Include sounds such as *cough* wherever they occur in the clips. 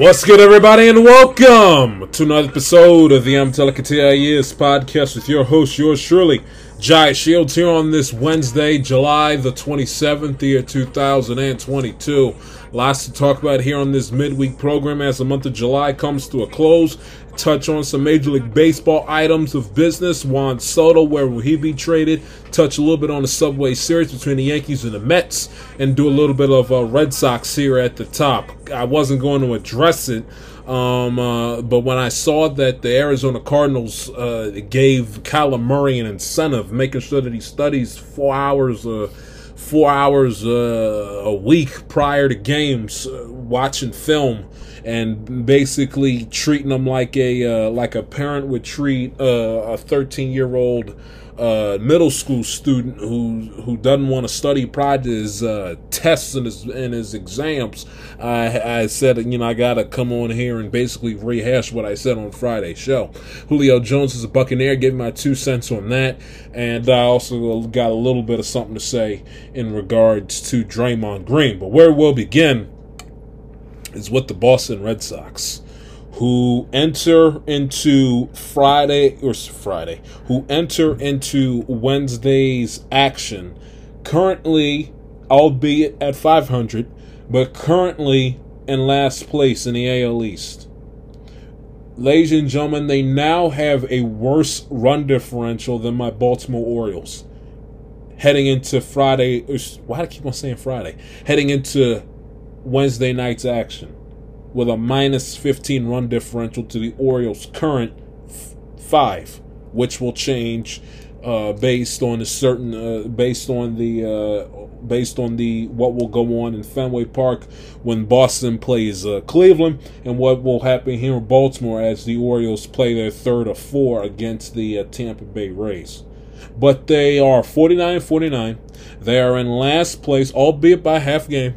What's good, everybody, and welcome to another episode of the I'm Telekatias podcast with your host, yours truly, Jai Shields, here on this Wednesday, July the 27th, year 2022. Lots to talk about here on this midweek program as the month of July comes to a close. Touch on some Major League Baseball items of business. Juan Soto, where will he be traded? Touch a little bit on the Subway Series between the Yankees and the Mets, and do a little bit of uh, Red Sox here at the top. I wasn't going to address it. Um, uh, but when I saw that the Arizona Cardinals uh, gave Kyler Murray an incentive, making sure that he studies four hours, uh, four hours uh, a week prior to games, uh, watching film, and basically treating them like a uh, like a parent would treat a 13 year old uh, middle school student who who doesn't want to study prior to his uh, tests and his and his exams, I, I said you know I gotta come on here and basically rehash what I said on Friday show. Julio Jones is a Buccaneer. Give my two cents on that, and I also got a little bit of something to say in regards to Draymond Green. But where we'll begin is with the Boston Red Sox who enter into Friday or Friday, who enter into Wednesday's action, currently, albeit at 500, but currently in last place in the AL East. Ladies and gentlemen, they now have a worse run differential than my Baltimore Orioles. Heading into Friday, why do I keep on saying Friday? Heading into Wednesday night's action with a minus 15 run differential to the Orioles' current f- five, which will change uh, based on a certain uh, based on the uh, based on the what will go on in Fenway Park when Boston plays uh, Cleveland and what will happen here in Baltimore as the Orioles play their third of four against the uh, Tampa Bay Rays. But they are 49 49. They are in last place, albeit by half game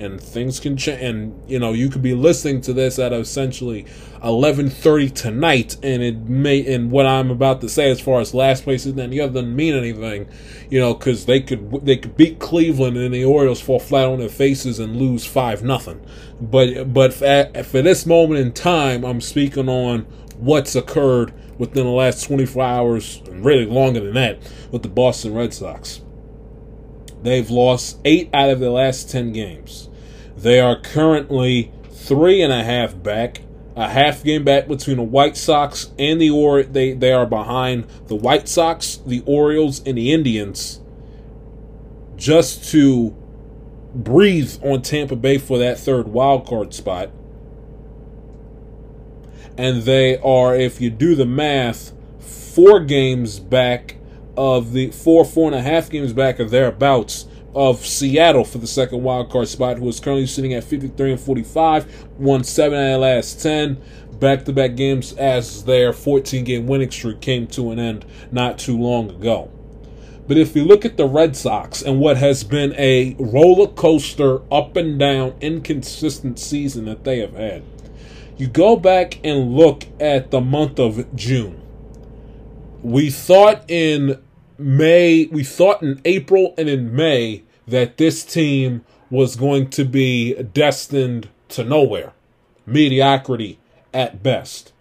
and things can change and you know you could be listening to this at essentially 11:30 tonight and it may and what I'm about to say as far as last place and then the other doesn't mean anything you know cuz they could they could beat Cleveland and the Orioles fall flat on their faces and lose 5 nothing but but for, for this moment in time I'm speaking on what's occurred within the last 24 hours and really longer than that with the Boston Red Sox They've lost eight out of the last 10 games. They are currently three and a half back, a half game back between the White Sox and the Or. They they are behind the White Sox, the Orioles, and the Indians, just to breathe on Tampa Bay for that third wild card spot. And they are, if you do the math, four games back of the four, four and a half games back of thereabouts of Seattle for the second wild card spot, who is currently sitting at 53 and 45, won seven out of the last 10 back to back games as their 14 game winning streak came to an end not too long ago. But if you look at the Red Sox and what has been a roller coaster, up and down, inconsistent season that they have had, you go back and look at the month of June. We thought in May, we thought in April and in May that this team was going to be destined to nowhere, mediocrity at best.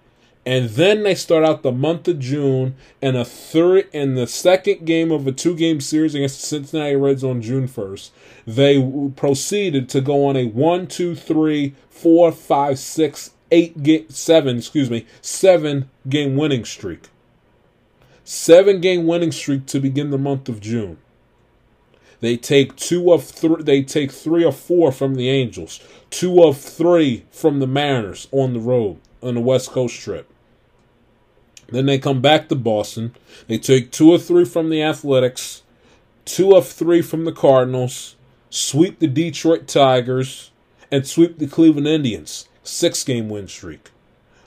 And then they start out the month of June and a third in the second game of a two game series against the Cincinnati Reds on June 1st. They proceeded to go on a one, two, three, four, five, six, eight, game, seven, excuse me, seven game winning streak. Seven game winning streak to begin the month of June. They take two of three. They take three or four from the Angels, two of three from the Mariners on the road on the West Coast trip. Then they come back to Boston. They take two or three from the Athletics, two of three from the Cardinals, sweep the Detroit Tigers, and sweep the Cleveland Indians. Six game win streak.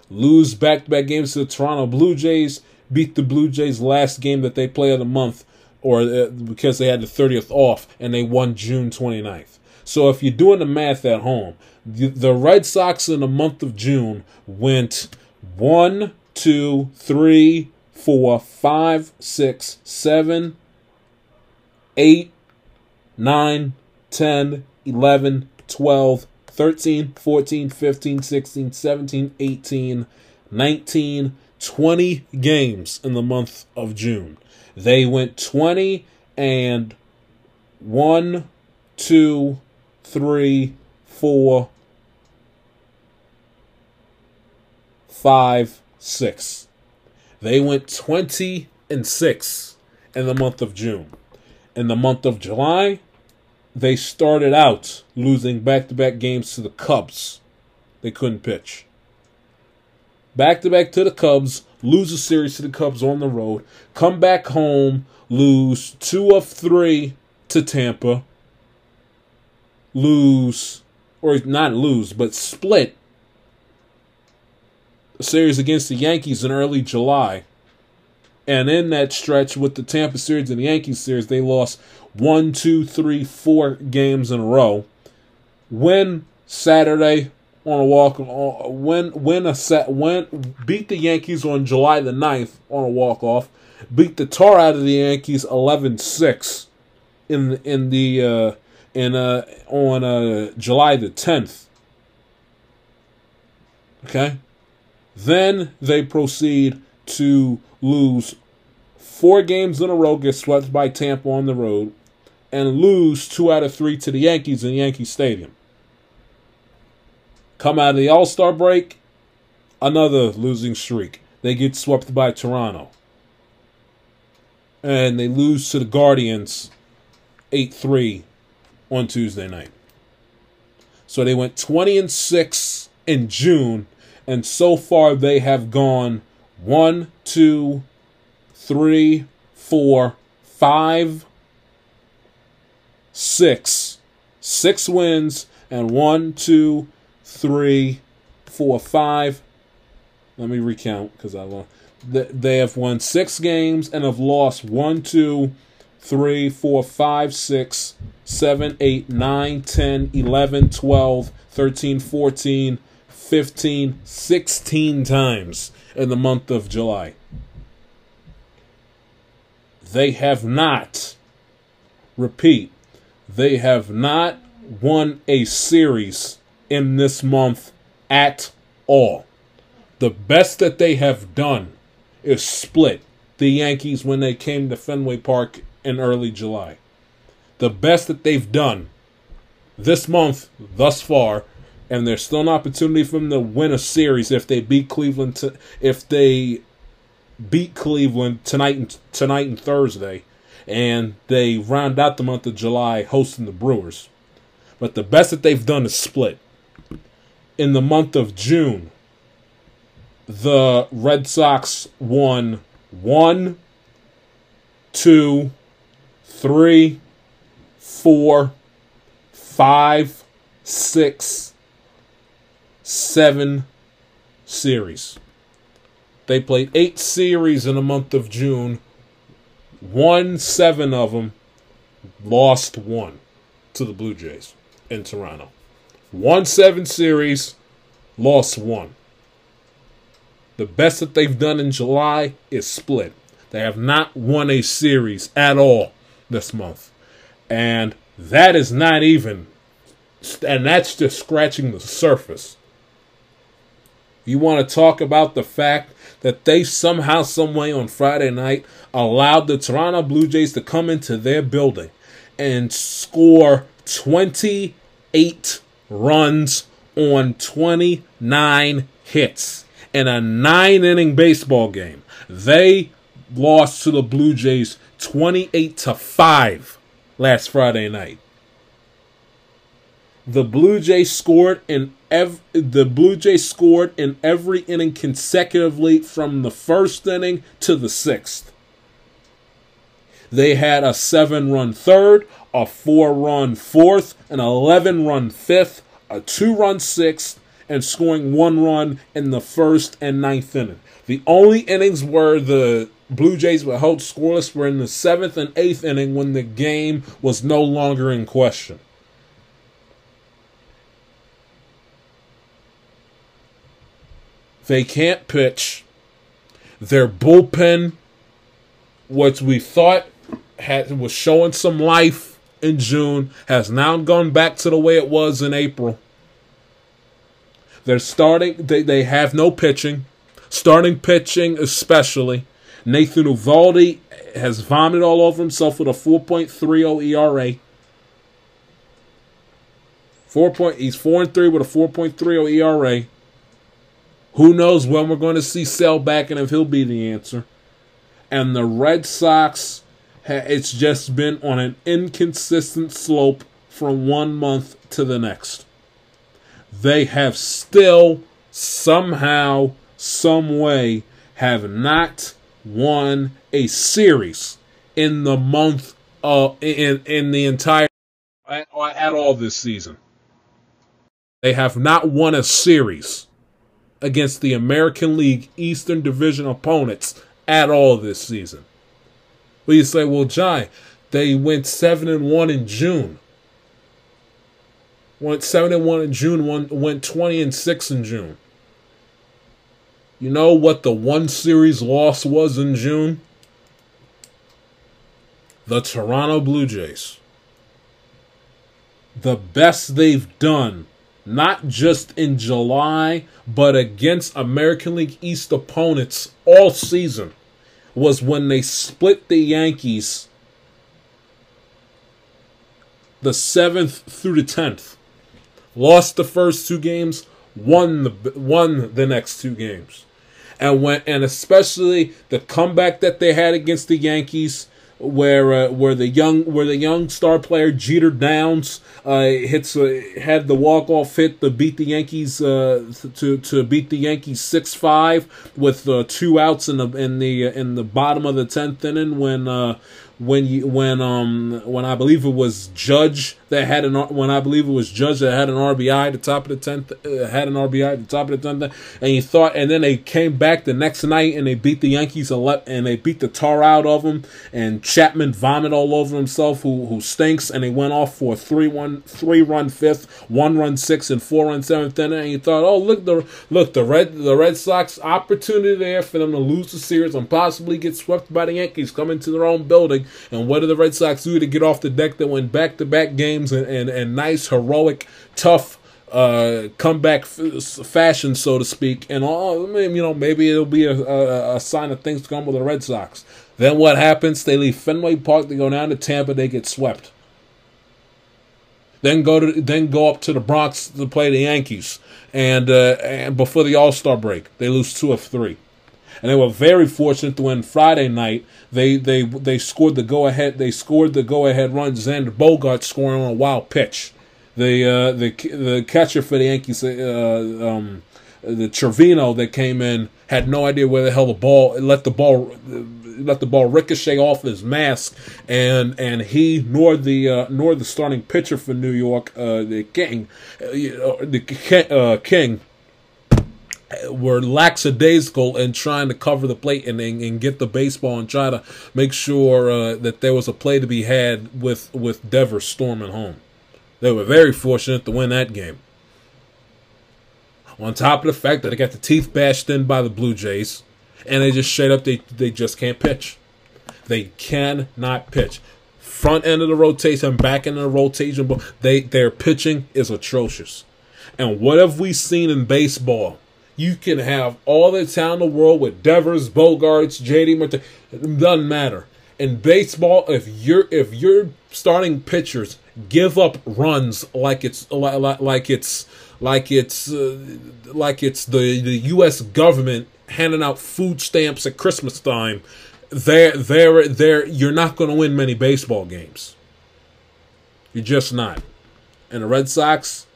Lose back to back games to the Toronto Blue Jays beat the Blue Jays last game that they play of the month, or uh, because they had the 30th off, and they won June 29th. So if you're doing the math at home, the, the Red Sox in the month of June went one, two, three, four, five, six, seven, eight, nine, ten, eleven, twelve, 13, 14, 15, 16, 17, 18, 19, 20 games in the month of June. They went 20 and 1, 2, 3, 4, 5, 6. They went 20 and 6 in the month of June. In the month of July, they started out losing back to back games to the Cubs. They couldn't pitch. Back to back to the Cubs, lose a series to the Cubs on the road, come back home, lose two of three to Tampa, lose, or not lose, but split a series against the Yankees in early July. And in that stretch with the Tampa series and the Yankees series, they lost one, two, three, four games in a row. Win Saturday on a walk. Win win a set. Win beat the Yankees on July the 9th on a walk off. Beat the tar out of the Yankees 11-6 in in the uh, in uh, on uh, July the 10th. Okay. Then they proceed to lose four games in a row, get swept by Tampa on the road, and lose two out of three to the Yankees in Yankee Stadium. Come out of the All Star break, another losing streak. They get swept by Toronto. And they lose to the Guardians 8 3 on Tuesday night. So they went 20 and 6 in June, and so far they have gone one, two, three, four, five, six. Six wins and one, two, three, four, five. Let me recount because I lost. They have won six games and have lost one, two, three, four, five, six, seven, eight, nine, ten, eleven, twelve, thirteen, fourteen, fifteen, sixteen times in the month of July. They have not, repeat, they have not won a series in this month at all. The best that they have done is split the Yankees when they came to Fenway Park in early July. The best that they've done this month thus far, and there's still an opportunity for them to win a series if they beat Cleveland. To, if they beat Cleveland tonight and tonight and Thursday, and they round out the month of July hosting the Brewers. But the best that they've done is split. In the month of June, the Red Sox won one, two, three, four, five, six, seven series. They played eight series in the month of June, won seven of them, lost one to the Blue Jays in Toronto. Won seven series, lost one. The best that they've done in July is split. They have not won a series at all this month. And that is not even, and that's just scratching the surface. You want to talk about the fact that they somehow, someway on Friday night allowed the Toronto Blue Jays to come into their building and score 28 runs on 29 hits in a nine inning baseball game. They lost to the Blue Jays 28 to 5 last Friday night. The Blue Jays scored in ev- the Blue Jays scored in every inning consecutively from the first inning to the sixth. They had a seven run third, a four run fourth, an 11 run fifth, a two run sixth, and scoring one run in the first and ninth inning. The only innings where the Blue Jays were held scoreless were in the seventh and eighth inning when the game was no longer in question. They can't pitch. Their bullpen, which we thought had was showing some life in June, has now gone back to the way it was in April. They're starting. They they have no pitching, starting pitching especially. Nathan Eovaldi has vomited all over himself with a 4.30 ERA. Four point. He's four and three with a 4.30 ERA. Who knows when we're going to see Sale back and if he'll be the answer. And the Red Sox, it's just been on an inconsistent slope from one month to the next. They have still somehow, some way, have not won a series in the month of in in the entire at, at all this season. They have not won a series against the American League Eastern Division opponents at all this season. But you say, well, Jai, they went seven and one in June. Went seven and one in June. One went twenty and six in June. You know what the one series loss was in June? The Toronto Blue Jays. The best they've done not just in July, but against American League East opponents all season, was when they split the Yankees the 7th through the 10th. Lost the first two games, won the won the next two games. And when and especially the comeback that they had against the Yankees where uh, where the young where the young star player Jeter Downs uh, hits uh, had the walk off hit to beat the Yankees uh, to to beat the Yankees six five with uh, two outs in the in the in the bottom of the tenth inning when uh, when you when um when I believe it was Judge that had an when I believe it was Judge that had an RBI at the top of the tenth uh, had an RBI the top of the tenth and you thought and then they came back the next night and they beat the Yankees and they beat the tar out of them and Chapman vomited all over himself who who stinks and they went off for a three one three run fifth one run sixth and four run seventh inning and you thought oh look the look the red the Red Sox opportunity there for them to lose the series and possibly get swept by the Yankees coming to their own building and what did the Red Sox do to get off the deck? They went back to back games and, and, and nice, heroic, tough uh, comeback f- fashion, so to speak. And all, you know, maybe it'll be a, a, a, sign of things to come with the Red Sox. Then what happens? They leave Fenway Park. They go down to Tampa. They get swept. Then go to then go up to the Bronx to play the Yankees. And uh, and before the All Star break, they lose two of three and they were very fortunate to win Friday night. They they they scored the go ahead. They scored the go ahead run. Xander Bogart scoring on a wild pitch. The uh, the the catcher for the Yankees, uh, um, the Trevino that came in, had no idea where the hell the ball let the ball let the ball ricochet off his mask, and and he nor the uh, nor the starting pitcher for New York, uh, the King, uh, the uh, King were lackadaisical in trying to cover the plate and, and, and, get the baseball and try to make sure uh, that there was a play to be had with, with Devers storming home. They were very fortunate to win that game. On top of the fact that they got the teeth bashed in by the Blue Jays, and they just straight up they they just can't pitch. They cannot pitch. Front end of the rotation, back end of the rotation, but they their pitching is atrocious. And what have we seen in baseball you can have all the talent in the world with Devers, Bogaerts, JD Martin. Doesn't matter. In baseball, if you're if you're starting pitchers give up runs like it's like, like it's like it's uh, like it's the the U.S. government handing out food stamps at Christmas time, there there there you're not going to win many baseball games. You're just not. And the Red Sox,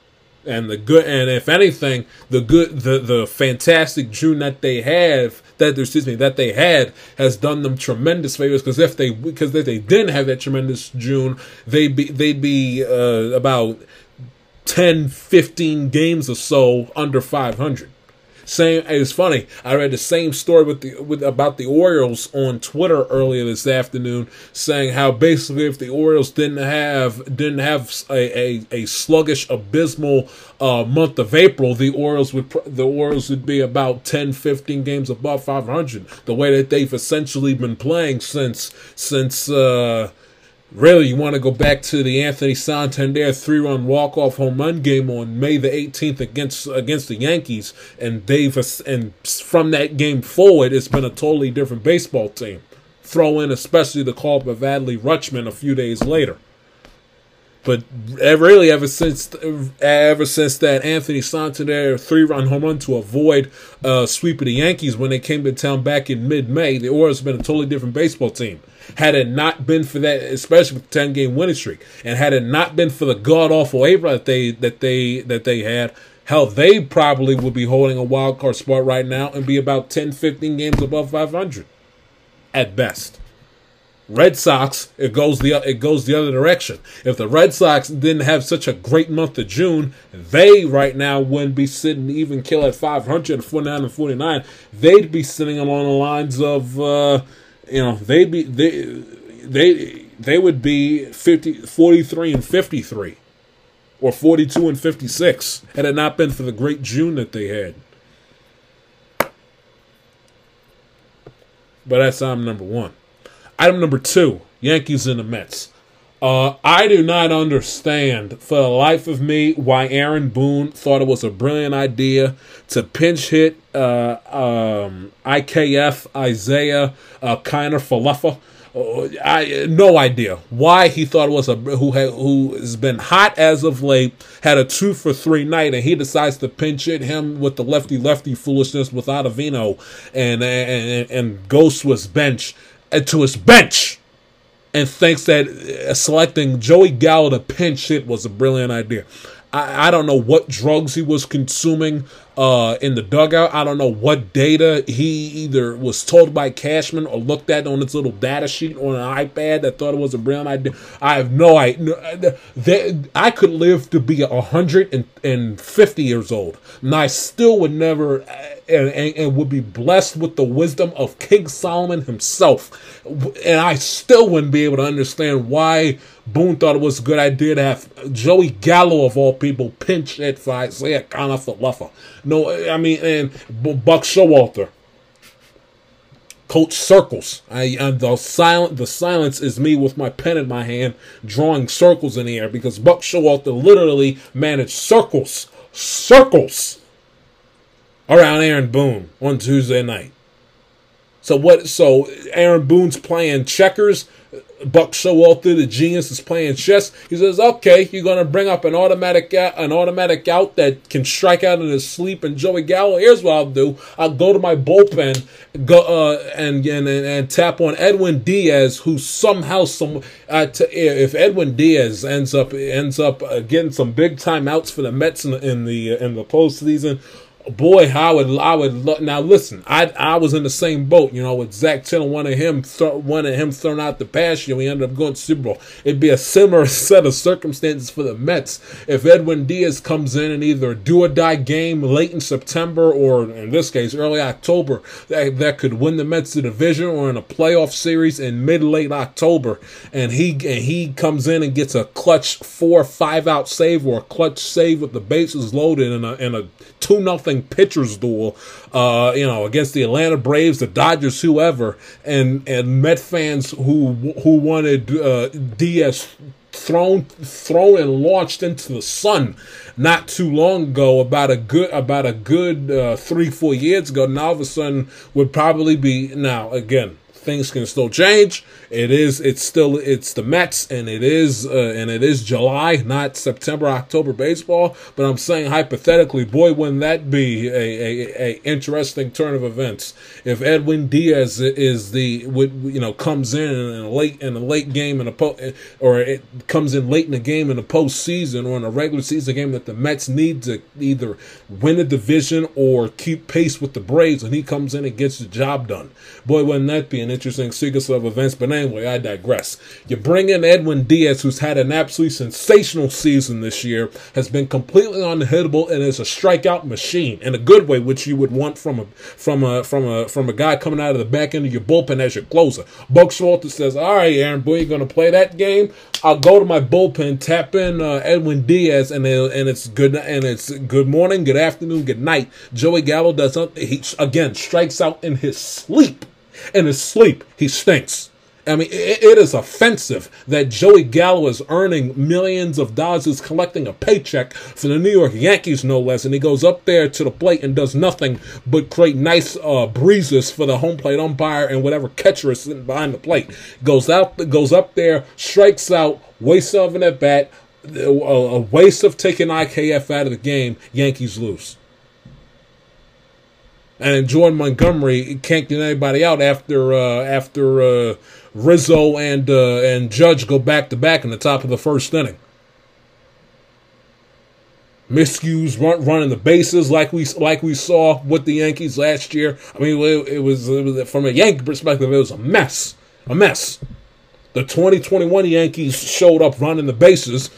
and the good and if anything the good the the fantastic june that they have that excuse me that they had has done them tremendous favors because if they because if they didn't have that tremendous june they'd be they'd be uh, about 10 15 games or so under 500 same. It's funny. I read the same story with the with about the Orioles on Twitter earlier this afternoon, saying how basically if the Orioles didn't have didn't have a a, a sluggish, abysmal uh, month of April, the Orioles would the Orioles would be about 10, 15 games above 500. The way that they've essentially been playing since since. Uh, Really, you want to go back to the Anthony Santander three-run walk-off home run game on May the 18th against against the Yankees, and Davis, and from that game forward, it's been a totally different baseball team. Throw in especially the call up of Adley Rutschman a few days later. But really, ever since ever since that Anthony Santander three run home run to avoid uh, sweep of the Yankees when they came to town back in mid May, the Orioles have been a totally different baseball team. Had it not been for that, especially with the ten game winning streak, and had it not been for the god awful April that they that they that they had, hell, they probably would be holding a wild card spot right now and be about 10, 15 games above 500 at best. Red Sox, it goes the it goes the other direction. If the Red Sox didn't have such a great month of June, they right now wouldn't be sitting even kill at 500, 49 and 49. They'd be sitting along the lines of uh, you know, they'd be they they they would be 50 43 and 53 or 42 and 56 had it not been for the great June that they had. But that's item number 1. Item number two Yankees and the Mets. Uh, I do not understand for the life of me why Aaron Boone thought it was a brilliant idea to pinch hit uh, um, IKF Isiah uh, Kiner Falefa. Uh, I no idea why he thought it was a who who has been hot as of late had a two for three night and he decides to pinch hit him with the lefty lefty foolishness with Ottavino and and and Ghost was bench to his bench and thinks that uh, selecting Joey Gallo to pinch hit was a brilliant idea. I, I don't know what drugs he was consuming uh, in the dugout. I don't know what data he either was told by Cashman or looked at on his little data sheet on an iPad that thought it was a brilliant idea. I have no idea. I could live to be 150 years old, and I still would never and, and, and, would be blessed with the wisdom of King Solomon himself. And I still wouldn't be able to understand why Boone thought it was a good idea to have Joey Gallo, of all people, pinch it for Isiah Kiner-Falefa. No, I mean, and Buck Showalter. Coach circles. I, I the silent the silence is me with my pen in my hand drawing circles in the air because Buck Showalter literally managed circles, circles around Aaron Boone on Tuesday night. So what? So Aaron Boone's playing checkers. Buck Showalter, the genius, is playing chess. He says, "Okay, you're gonna bring up an automatic an automatic out that can strike out in his sleep." And Joey Gallo, here's what I'll do: I'll go to my bullpen, go uh, and, and and tap on Edwin Diaz, who somehow some uh, t- if Edwin Diaz ends up ends up uh, getting some big timeouts for the Mets in the in the, in the postseason boy, I would, I would. Lo- now listen, I I was in the same boat, you know, with Zach Tittle wanted him, th- wanted him thrown out the pasture. We ended up going to Super Bowl. It'd be a similar *laughs* set of circumstances for the Mets if Edwin Diaz comes in and either do or die game late in September or in this case early October that that could win the Mets the division or in a playoff series in mid late October, and he and he comes in and gets a clutch four five out save or a clutch save with the bases loaded and a and a two nothing pitchers duel, uh, you know, against the Atlanta Braves, the Dodgers, whoever, and and Met fans who who wanted uh, Diaz thrown thrown and launched into the sun not too long ago about a good about a good uh, three four years ago. Now all of a sudden would probably be now again things can still change. It is it's still it's the Mets and it is uh, and it is July, not September October baseball. But I'm saying hypothetically, boy, wouldn't that be a, a, a interesting turn of events if Edwin Diaz is the would you know comes in in a late in a late game in a po- or it comes in late in the game in the postseason or in a regular season game that the Mets need to either win the division or keep pace with the Braves, and he comes in and gets the job done. Boy, wouldn't that be an interesting sequence of events. But anyway, I digress. You bring in Edwin Diaz, who's had an absolutely sensational season this year, has been completely unhittable, and is a strikeout machine in a good way, which you would want from a from a from a from a guy coming out of the back end of your bullpen as your closer. Buck Showalter says, "All right, Aaron Boy, you're going to play that game. I'll go to my bullpen, tap in uh, Edwin Diaz, and and it's good and it's good morning, good afternoon, good night. Joey Gallo does he again strikes out in his sleep." In his sleep, he stinks. I mean, it, it is offensive that Joey Gallo is earning millions of dollars, is collecting a paycheck for the New York Yankees, no less, and he goes up there to the plate and does nothing but create nice uh, breezes for the home plate umpire and whatever catcher is sitting behind the plate. Goes out, goes up there, strikes out, wastes of an at bat, a waste of taking IKF out of the game. Yankees lose. And Jordan Montgomery can't get anybody out after uh, after uh, Rizzo and uh, and Judge go back to back in the top of the first inning. Miscues run, running the bases like we like we saw with the Yankees last year. I mean, it, it, was, it was from a Yankee perspective, it was a mess, a mess. The 2021 Yankees showed up running the bases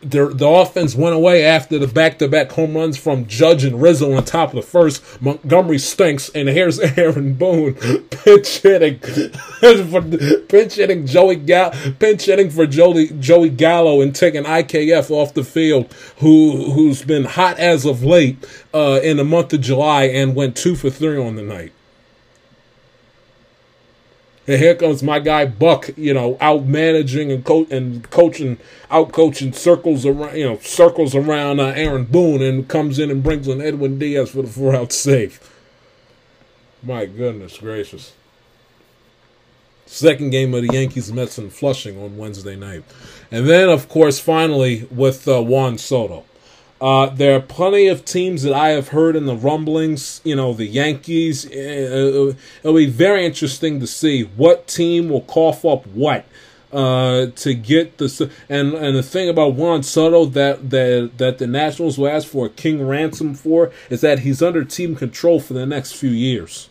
their, the offense went away after the back-to-back home runs from Judge and Rizzo on top of the first. Montgomery stinks, and here's *laughs* Aaron Boone pinch hitting, for, *laughs* pinch hitting Joey Gallo, pinch hitting for Joey Joey Gallo and taking IKF off the field, who who's been hot as of late uh, in the month of July and went two for three on the night. And here comes my guy Buck, you know, out managing and co- and coaching, out coaching circles around, you know, circles around uh, Aaron Boone, and comes in and brings in Edwin Diaz for the four out save. My goodness gracious! Second game of the Yankees Mets in Flushing on Wednesday night, and then of course finally with uh, Juan Soto. Uh, there are plenty of teams that I have heard in the rumblings. You know, the Yankees. Uh, it'll be very interesting to see what team will cough up what uh, to get the and and the thing about Juan Soto that that that the Nationals will ask for a king ransom for is that he's under team control for the next few years.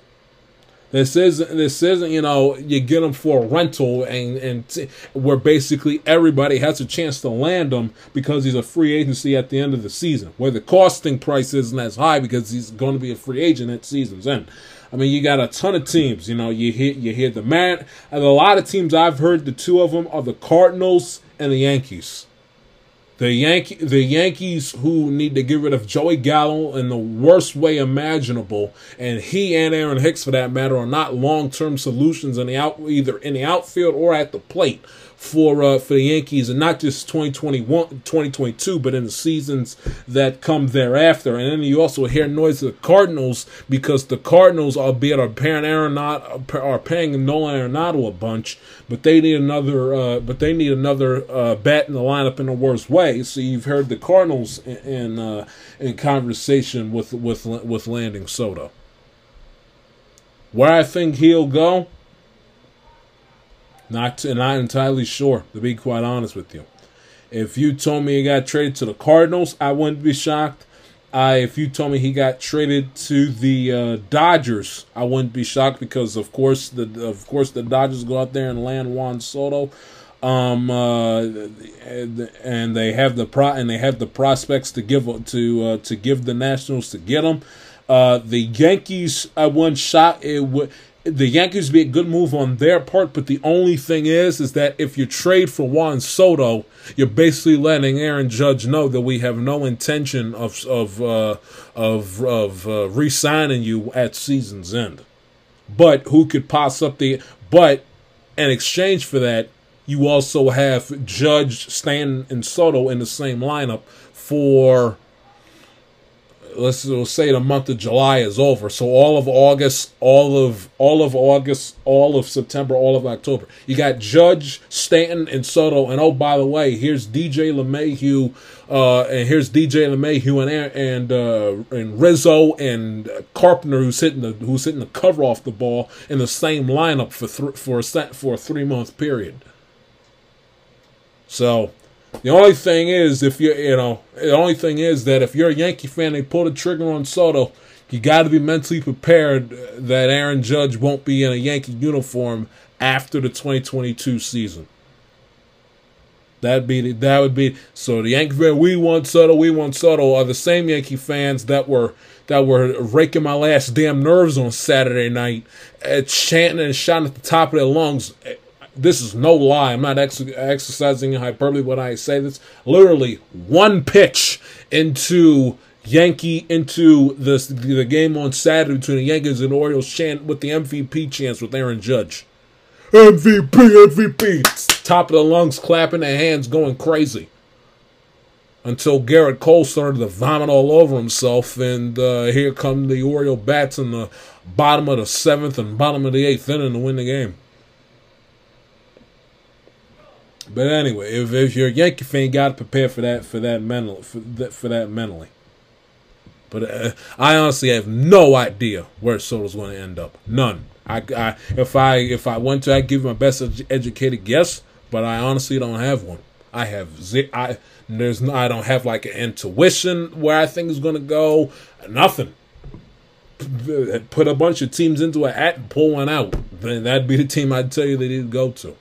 This isn't this isn't you know you get them for a rental and and t- where basically everybody has a chance to land him because he's a free agency at the end of the season. Where the costing price isn't as high because he's going to be a free agent at season's end. I mean, you got a ton of teams. You know, you hear you hear the man, and a lot of teams I've heard. The two of them are the Cardinals and the Yankees. The Yankee, the Yankees who need to get rid of Joey Gallo in the worst way imaginable, and he and Aaron Hicks, for that matter, are not long-term solutions in the out either in the outfield or at the plate for uh, for the Yankees, and not just 2021, 2022, but in the seasons that come thereafter. And then you also hear noise of the Cardinals because the Cardinals, albeit are paying Arenado, are paying Nolan Arenado a bunch, but they need another, uh, but they need another uh, bat in the lineup in the worst way. So you've heard the Cardinals in in, uh, in conversation with with with landing Soto. Where I think he'll go, not not entirely sure, to be quite honest with you. If you told me he got traded to the Cardinals, I wouldn't be shocked. If you told me he got traded to the uh, Dodgers, I wouldn't be shocked because, of course, the of course the Dodgers go out there and land Juan Soto, um, uh, and they have the pro and they have the prospects to give to uh, to give the Nationals to get them. Uh, the Yankees, I wouldn't shot it would the Yankees be a good move on their part, but the only thing is, is that if you trade for Juan Soto, you're basically letting Aaron Judge know that we have no intention of of uh, of of uh, re-signing you at season's end. But who could possibly? But in exchange for that, you also have Judge, Stanton, and Soto in the same lineup for let's we'll say the month of July is over. So all of August, all of all of August, all of September, all of October. You got Judge, Stanton, and Soto. And oh, by the way, here's DJ LeMahieu, uh, and here's DJ LeMahieu and and uh, and Rizzo and Carpenter who's hitting the who's hitting the cover off the ball in the same lineup for th- for a set for a three month period. So the only thing is, if you you know, the only thing is that if you're a Yankee fan, they pull the trigger on Soto. You got to be mentally prepared that Aaron Judge won't be in a Yankee uniform after the 2022 season. That'd be that would be so. The Yankee fan, we want Soto, we want Soto, are the same Yankee fans that were that were raking my last damn nerves on Saturday night, uh, chanting and shouting at the top of their lungs this is no lie. I'm not ex- exercising hyperbole when I say this. Literally one pitch into Yankee into the the game on Saturday between the Yankees and Orioles chant with the MVP chance with Aaron Judge. MVP, MVP. Top of the lungs, clapping their hands, going crazy. Until Gerrit Cole started to vomit all over himself, and uh, here come the Oriole Bats in the bottom of the seventh and bottom of the eighth inning to win the game. But anyway, if, if you're a Yankee fan, you got to prepare for that for that mental for that for that mentally. But uh, I honestly have no idea where Soto's going to end up. None. I, I if I if I went to, I give my best educated guess, but I honestly don't have one. I have z- I there's no, I don't have like an intuition where I think it's going to go. Nothing. Put a bunch of teams into a hat and pull one out. Then that'd be the team I'd tell you they need to go to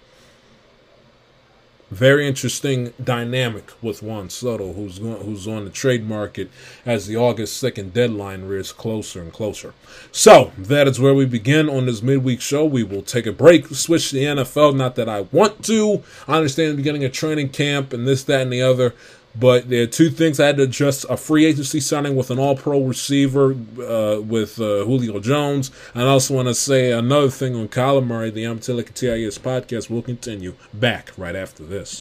very interesting dynamic with Juan Soto, who's going, who's on the trade market as the August second deadline rears closer and closer. So that is where we begin on this midweek show. We will take a break, switch to the NFL. Not that I want to. I understand the beginning of training camp and this, that, and the other. But there are two things I had to adjust: a free agency signing with an All-Pro receiver uh, with uh, Julio Jones. And I also want to say another thing on Kyler Murray. The I'm Telling TIS podcast will continue back right after this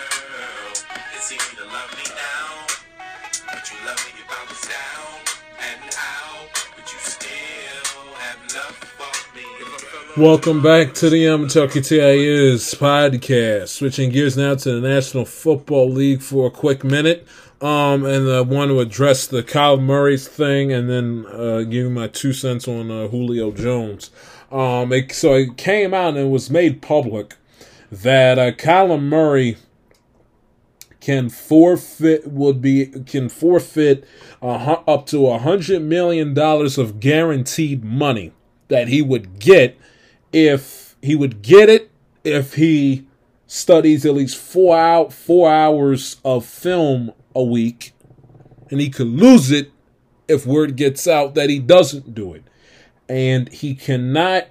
Welcome back to the Kentucky TIU's podcast. Switching gears now to the National Football League for a quick minute. Um, and I want to address the Kyler Murray's thing and then uh, give you my two cents on uh, Julio Jones. Um, it, so it came out and it was made public that uh, Kyler Murray can forfeit would be can forfeit uh, up to a hundred million dollars of guaranteed money that he would get if he would get it if he studies at least four out four hours of film a week, and he could lose it if word gets out that he doesn't do it, and he cannot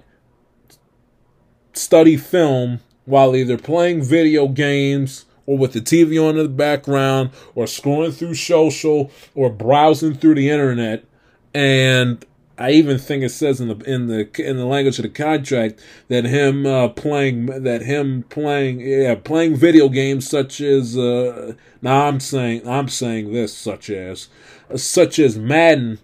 study film while either playing video games or with the TV on in the background or scrolling through social or browsing through the internet. And I even think it says in the in the in the language of the contract that him uh, playing that him playing yeah playing video games such as uh, now I'm saying I'm saying this such as uh, such as Madden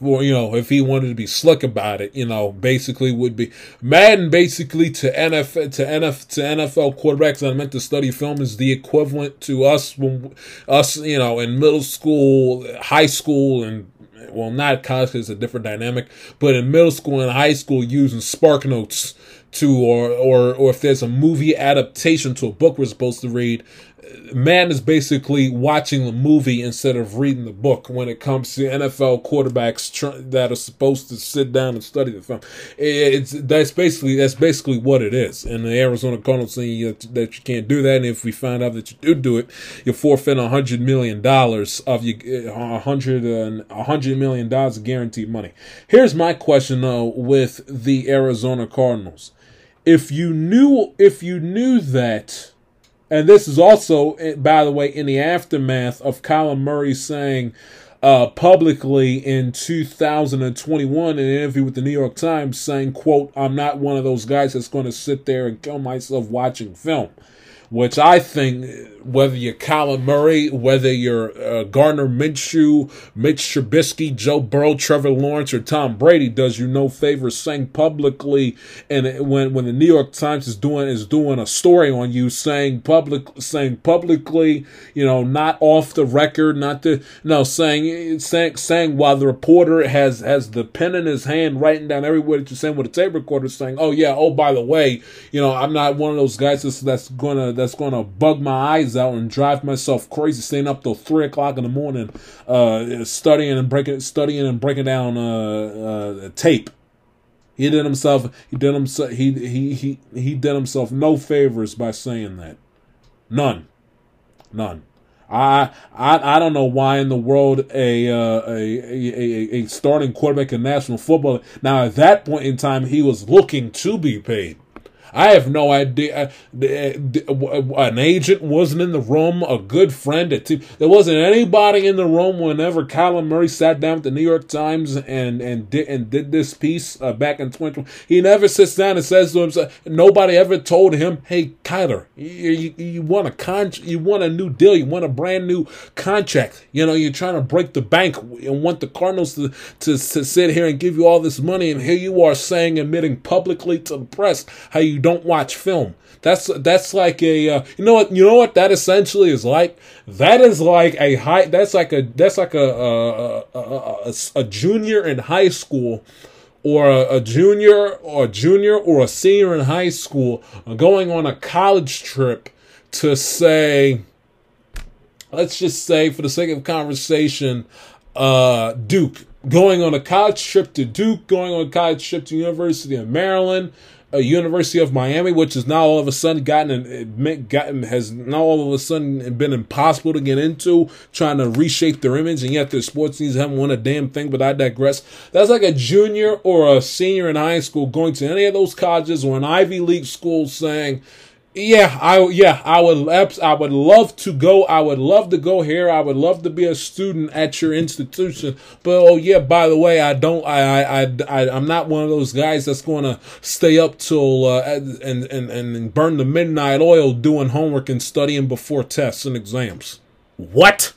or you know if he wanted to be slick about it you know basically would be Madden basically to NFL to NFL to NFL quarterbacks that meant to study film is the equivalent to us when us you know in middle school high school and well, not college it's a different dynamic, but in middle school and high school, using Spark Notes to, or, or, or if there's a movie adaptation to a book we're supposed to read, man is basically watching the movie instead of reading the book when it comes to NFL quarterbacks tr- that are supposed to sit down and study the film. It's that's basically that's basically what it is. And the Arizona Cardinals saying that, you can't do that, and if we find out that you do do it, you're forfeiting a hundred million dollars of you a hundred and a hundred million dollars of guaranteed money. Here's my question though with the Arizona Cardinals. If you knew if you knew that and this is also, eh, by the way, in the aftermath of Colin Murray saying uh, publicly in 2021 in an interview with the New York Times saying, quote, I'm not one of those guys that's going to sit there and kill myself watching film. Which I think whether you're Kyler Murray, whether you're uh, Gardner Minshew, Mitch Trubisky, Joe Burrow, Trevor Lawrence, or Tom Brady, does you no favor saying publicly, and when when the New York Times is doing is doing a story on you, saying public saying publicly, you know, not off the record, not the no saying saying saying while the reporter has has the pen in his hand, writing down every word that you're saying with a tape recorder, saying, "Oh yeah, oh by the way, you know, I'm not one of those guys that's, that's gonna that's gonna bug my eyes out and drive myself crazy, staying up till three o'clock in the morning, uh, studying and breaking, studying and breaking down uh, uh, tape. He did himself. He did himself. He he he he did himself no favors by saying that. None, none. I I I don't know why in the world a uh, a, a, a starting quarterback in national football. Now at that point in time, he was looking to be paid. I have no idea. Uh, an agent wasn't in the room. A good friend. There wasn't anybody in the room whenever Kyler Murray sat down with the New York Times and and did and did this piece uh, back in 2020. He never sits down and says to himself. Nobody ever told him, "Hey, Kyler, you, you, you want a con, you want a new deal, you want a brand new contract. You know, you're trying to break the bank and want the Cardinals to to, to sit here and give you all this money, and here you are saying, admitting publicly to the press how you." You don't watch film. That's that's like a uh, you know what you know what that essentially is like. That is like a high. That's like a that's like a a, a, a, a junior in high school or a, junior or a junior or a senior in high school going on a college trip to say let's just say for the sake of conversation uh, duke going on a college trip to duke going on a college trip to university of maryland a University of Miami, which has now all of a sudden gotten gotten has now all of a sudden been impossible to get into, trying to reshape their image, and yet their sports teams haven't won a damn thing. But I digress. That's like a junior or a senior in high school going to any of those colleges or an Ivy League school saying, yeah, I yeah, I would I would love to go. I would love to go here. I would love to be a student at your institution. But oh yeah, by the way, I don't. I I I, I am not one of those guys that's going to stay up till uh, and and and burn the midnight oil doing homework and studying before tests and exams. What?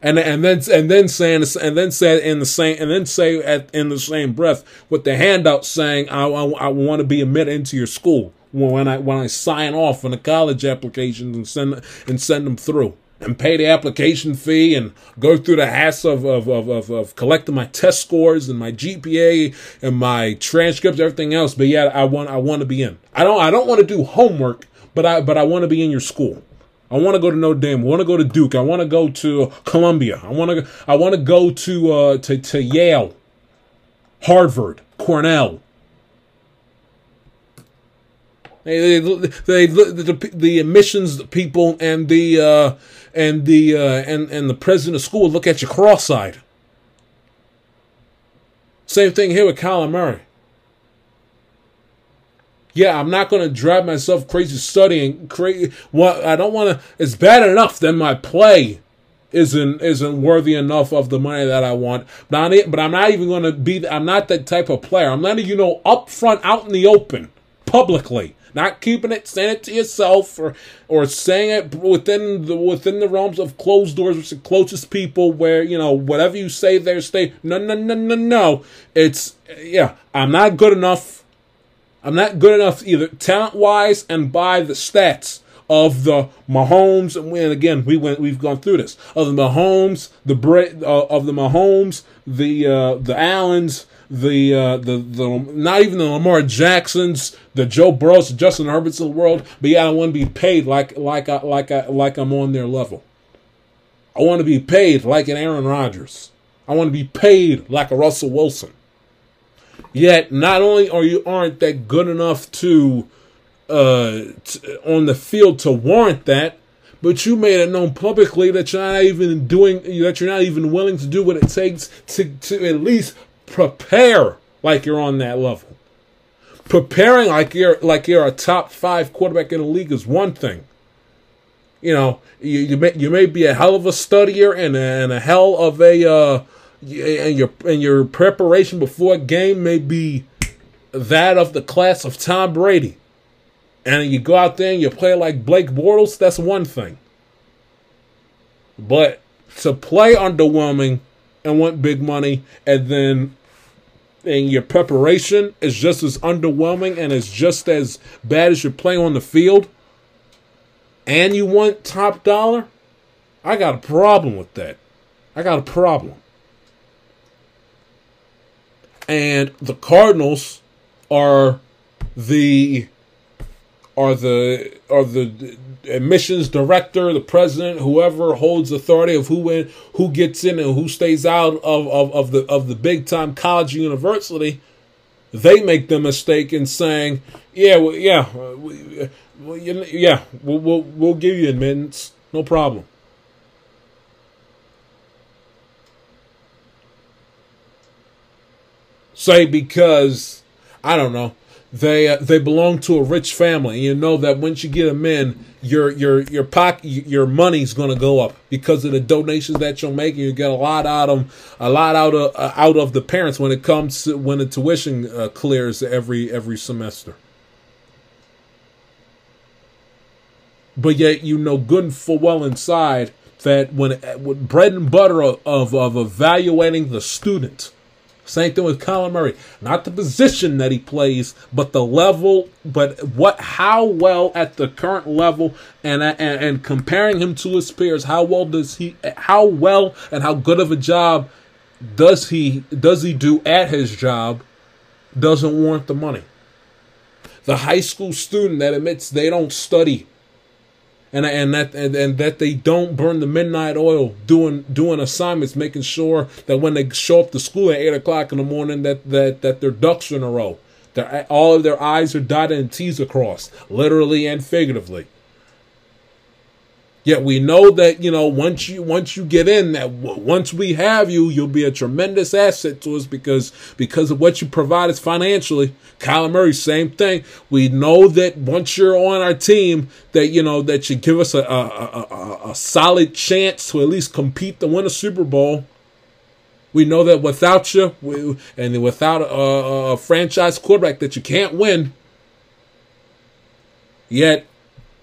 And and then and then saying and then say in the same and then say at in the same breath with the handout saying I I, I want to be admitted into your school when I when I sign off on the college applications and send and send them through and pay the application fee and go through the hassle of, of, of, of, of collecting my test scores and my GPA and my transcripts, everything else. But yeah, I want I want to be in. I don't I don't want to do homework, but I but I want to be in your school. I want to go to Notre Dame. I want to go to Duke. I want to go to Columbia. I want to I want to go to uh, to to Yale, Harvard, Cornell, they, they, they the, the admissions people and the uh, and the uh, and and the president of school look at you cross-eyed. Same thing here with Kyler Murray. Yeah, I'm not going to drive myself crazy studying. Crazy. What I don't want to. It's bad enough that my play isn't isn't worthy enough of the money that I want. But, I, but I'm not even going to be. I'm not that type of player. I'm letting you know up front, out in the open, publicly not keeping it, saying it to yourself, or or saying it within the within the realms of closed doors with the closest people, where you know whatever you say there, stay. No, no, no, no, no. It's yeah. I'm not good enough. I'm not good enough either talent wise and by the stats of the Mahomes, and again we went we've gone through this of the Mahomes, the Brit uh, of the Mahomes, the uh, the Allens, the uh, the the not even the Lamar Jacksons, the Joe Burrows, Justin Herberts of the world, but yeah, I want to be paid like like I, like I, like I'm on their level. I want to be paid like an Aaron Rodgers. I want to be paid like a Russell Wilson. Yet, not only are you aren't that good enough to uh on the field to warrant that, but you made it known publicly that you're not even doing that you're not even willing to do what it takes to to at least prepare like you're on that level. Preparing like you're like you're a top five quarterback in the league is one thing. You know, you, you may you may be a hell of a studier and a, and a hell of a uh, and your and your preparation before a game may be that of the class of Tom Brady. and you go out there and you play like Blake Bortles, that's one thing. But to play underwhelming and want big money, and then and your preparation is just as underwhelming and is just as bad as your play on the field, and you want top dollar, I got a problem with that. I got a problem. And the Cardinals are the are the are the admissions director, the president, whoever holds authority of who in, who gets in and who stays out of, of, of the of the big time college university, they make the mistake in saying, "Yeah, well, yeah, we, yeah, we'll, we'll we'll give you admittance, no problem." Say because I don't know they uh, they belong to a rich family. You know that once you get them in, your your your pocket your money's to go up because of the donations that you're making. You get a lot out of a lot out of uh, out of the parents when it comes to when the tuition uh, clears every every semester. But yet you know good and full well inside that when, when bread and butter of, of, of evaluating the student same thing with Kyler Murray. Not the position that he plays, but the level, but what, how well at the current level, and and, and comparing him to his peers, how well does he, how well and how good of a job does he does he do at his job? Doesn't warrant the money. The high school student that admits they don't study and and that and, and that they don't burn the midnight oil doing doing assignments, making sure that when they show up to school at eight o'clock in the morning, that that that their ducks are in a row. Their, all of their I's are dotted and T's are crossed, literally and figuratively. Yet we know that you know once you once you get in that once we have you, you'll be a tremendous asset to us because because of what you provide us financially. Kyler Murray, same thing. We know that once you're on our team, that you know that you give us a a, a, a solid chance to at least compete to win a Super Bowl. We know that without you, we, and without a, a franchise quarterback, that you can't win. Yet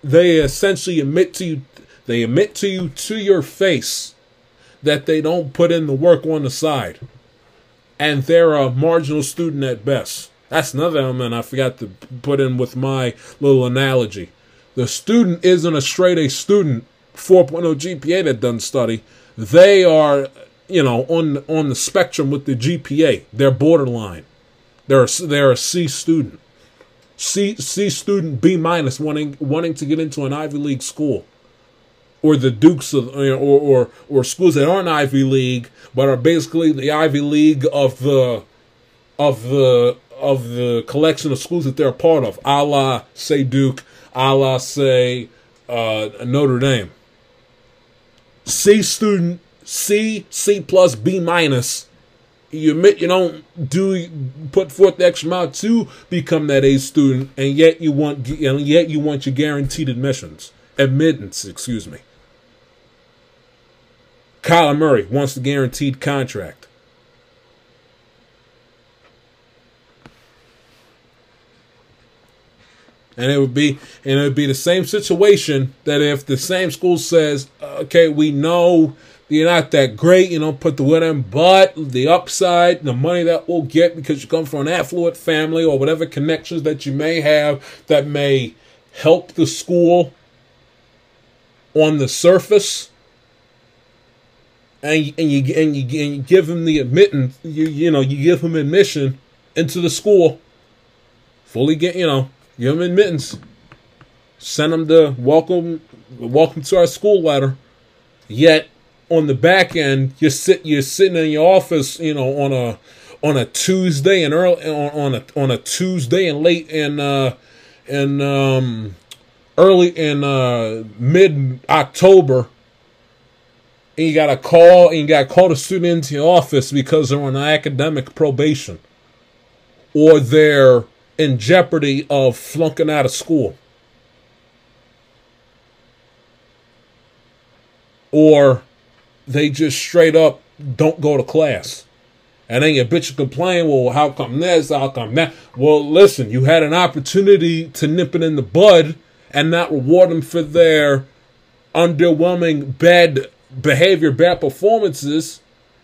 they essentially admit to you they admit to you to your face that they don't put in the work on the side. And they're a marginal student at best. That's another element I forgot to put in with my little analogy. The student isn't a straight A student, 4.0 GPA that doesn't study. They are, you know, on on the spectrum with the GPA. They're borderline. They're they're a C student. C C student B minus wanting wanting to get into an Ivy League school or the Dukes of, or, or, or schools that aren't Ivy League, but are basically the Ivy League of the, of the, of the collection of schools that they're a part of, a la, say, Duke, a la, say, uh, Notre Dame. C student, C, C plus, B minus. You admit you don't do put forth the extra mile to become that A student, and yet you want and yet you want your guaranteed admissions, admittance, excuse me. Kyler Murray wants the guaranteed contract. And it would be and it would be the same situation that if the same school says, okay, we know you're not that great, you know, put the word in, but the upside, the money that we'll get because you come from an affluent family or whatever connections that you may have that may help the school on the surface and and you and you, and you give him the admittance, you you know, you give him admission into the school, fully get you know, give him admittance, send him the welcome welcome to our school letter. Yet on the back end, you sit you're sitting in your office, you know, on a on a Tuesday and early on, on a on a Tuesday and late and uh in um early in uh mid October and you got to call and you got to call the student into your office because they're on academic probation or they're in jeopardy of flunking out of school or they just straight up don't go to class And then you bitch complain, well, how come this? How come that? Well, listen, you had an opportunity to nip it in the bud and not reward them for their underwhelming bad behavior, bad performances,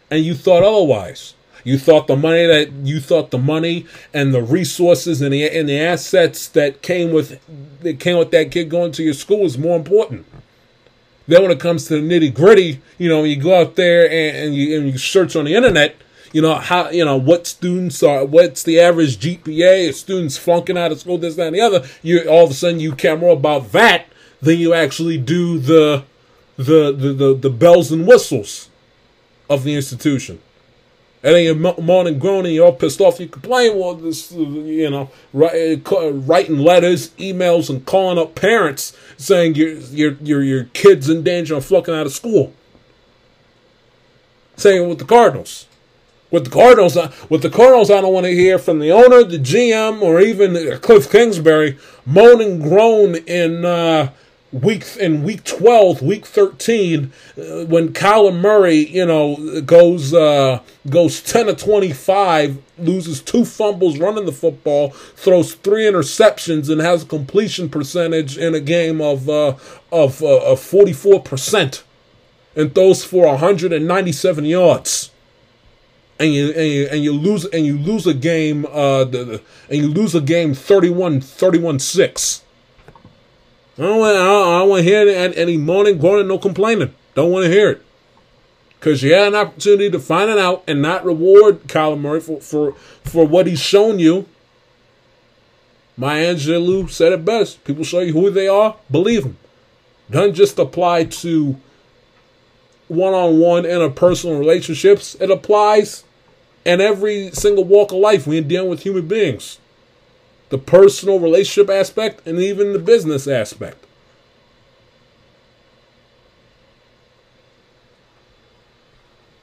and you thought otherwise. You thought the money that you thought the money and the resources and the and the assets that came with that came with that kid going to your school was more important. Then when it comes to the nitty gritty, you know, you go out there and, and, you and you search on the internet, you know how you know what students are, what's the average GPA, of students flunking out of school, this, that, and the other. You all of a sudden you care more about that than you actually do the the the the, the bells and whistles of the institution. And then you're moaning, groaning, you're all pissed off. You complain, well, this, you know, writing letters, emails, and calling up parents saying your your your your kid's in danger of flunking out of school. Saying with the Cardinals, with the Cardinals, uh, with the Cardinals, I don't want to hear from the owner, the GM, or even Cliff Kingsbury moaning, groan in. Uh, week in week 12 week 13 uh, when Kyler Murray you know goes uh, goes 10 to 25 loses two fumbles running the football throws three interceptions and has a completion percentage in a game of uh, of, uh, of 44% and throws for 197 yards. And you, and you and you lose and you lose a game uh the, and you lose a game 31 31 6 I don't want, I don't, want to hear any, any moaning, groaning, no complaining. Don't want to hear it. Because you had an opportunity to find it out and not reward Kyler Murray for, for, for what he's shown you. Maya Angelou said it best. People show you who they are, believe them. Doesn't just apply to one-on-one interpersonal relationships. It applies in every single walk of life when you're dealing with human beings the personal relationship aspect, and even the business aspect.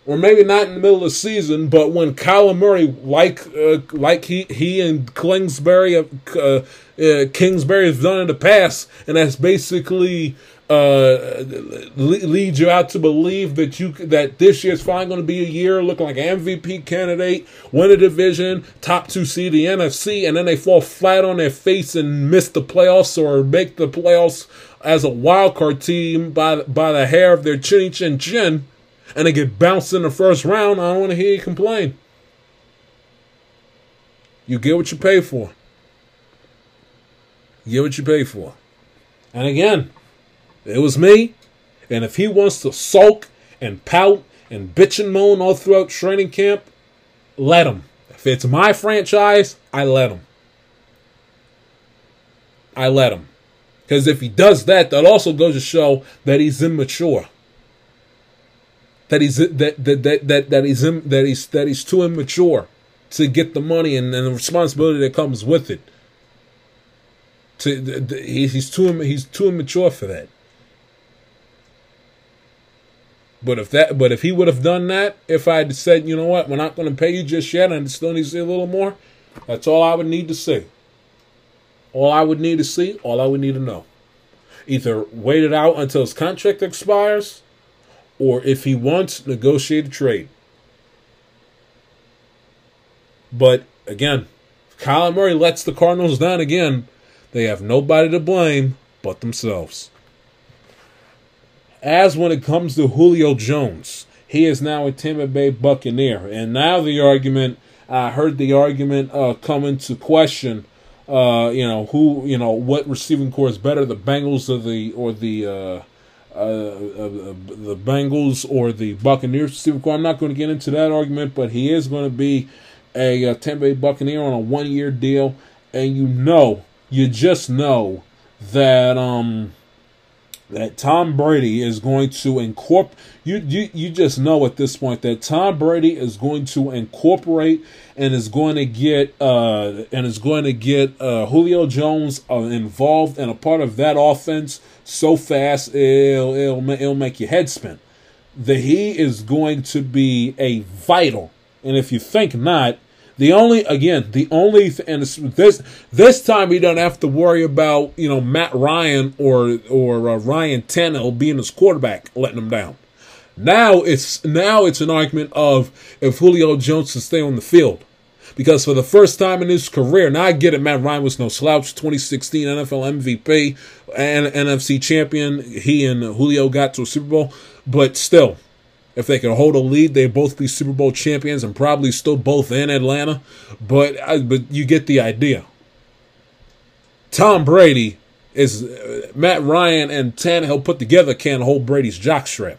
Or maybe not in the middle of the season, but when Kyler Murray, like uh, like he he and Kingsbury, uh, uh, Kingsbury has done in the past, and that's basically uh, lead you out to believe that you that this year is finally going to be a year looking like MVP candidate, win a division, top two seed the NFC, and then they fall flat on their face and miss the playoffs or make the playoffs as a wild card team by by the hair of their chin chin chin, and they get bounced in the first round. I don't want to hear you complain. You get what you pay for. You get what you pay for. And again, it was me. And if he wants to sulk and pout and bitch and moan all throughout training camp, let him. If it's my franchise, I let him. I let him. Because if he does that, that also goes to show that he's immature. That he's that that that that, that he's that he's that he's too immature to get the money and, and the responsibility that comes with it. To he's too he's too immature for that. But if that, but if he would have done that, if I had said, you know what, we're not going to pay you just yet, and still need to see a little more, that's all I would need to see. All I would need to see, all I would need to know. Either wait it out until his contract expires, or if he wants, negotiate a trade. But again, Kyler Murray lets the Cardinals down again, they have nobody to blame but themselves as when it comes to Julio Jones. He is now a Tampa Bay Buccaneer. And now the argument, I heard the argument uh, come into question. Uh, you know who, you know what receiving corps is better, the Bengals or the or the uh, uh, uh the Bengals or the Buccaneers receiving corps. I'm not going to get into that argument, but he is going to be a, a Tampa Bay Buccaneer on a one year deal, and you know, you just know that um that Tom Brady is going to incorporate. You, you you just know at this point that Tom Brady is going to incorporate and is going to get uh and is going to get uh Julio Jones uh, involved and a part of that offense so fast it'll it'll, it'll make your head spin. The he is going to be a vital, and if you think not, the only again, the only and this this time he don't have to worry about you know Matt Ryan or or uh, Ryan Tannehill being his quarterback letting him down. Now it's now it's an argument of if Julio Jones can stay on the field. Because for the first time in his career, now I get it, Matt Ryan was no slouch, 2016 NFL MVP and NFC champion. He and Julio got to a Super Bowl, but still, if they can hold a lead, they both be Super Bowl champions and probably still both in Atlanta. But but you get the idea. Tom Brady is uh, Matt Ryan and Tannehill put together can't hold Brady's jockstrap.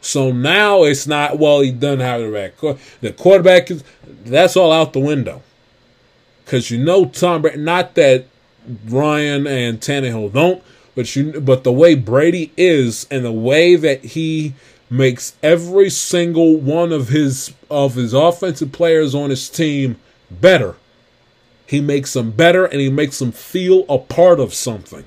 So now it's not well. He doesn't have the back. The quarterback is that's all out the window. Because you know Tom Brady. Not that Ryan and Tannehill don't, but you but the way Brady is and the way that he makes every single one of his of his offensive players on his team better. He makes them better and he makes them feel a part of something.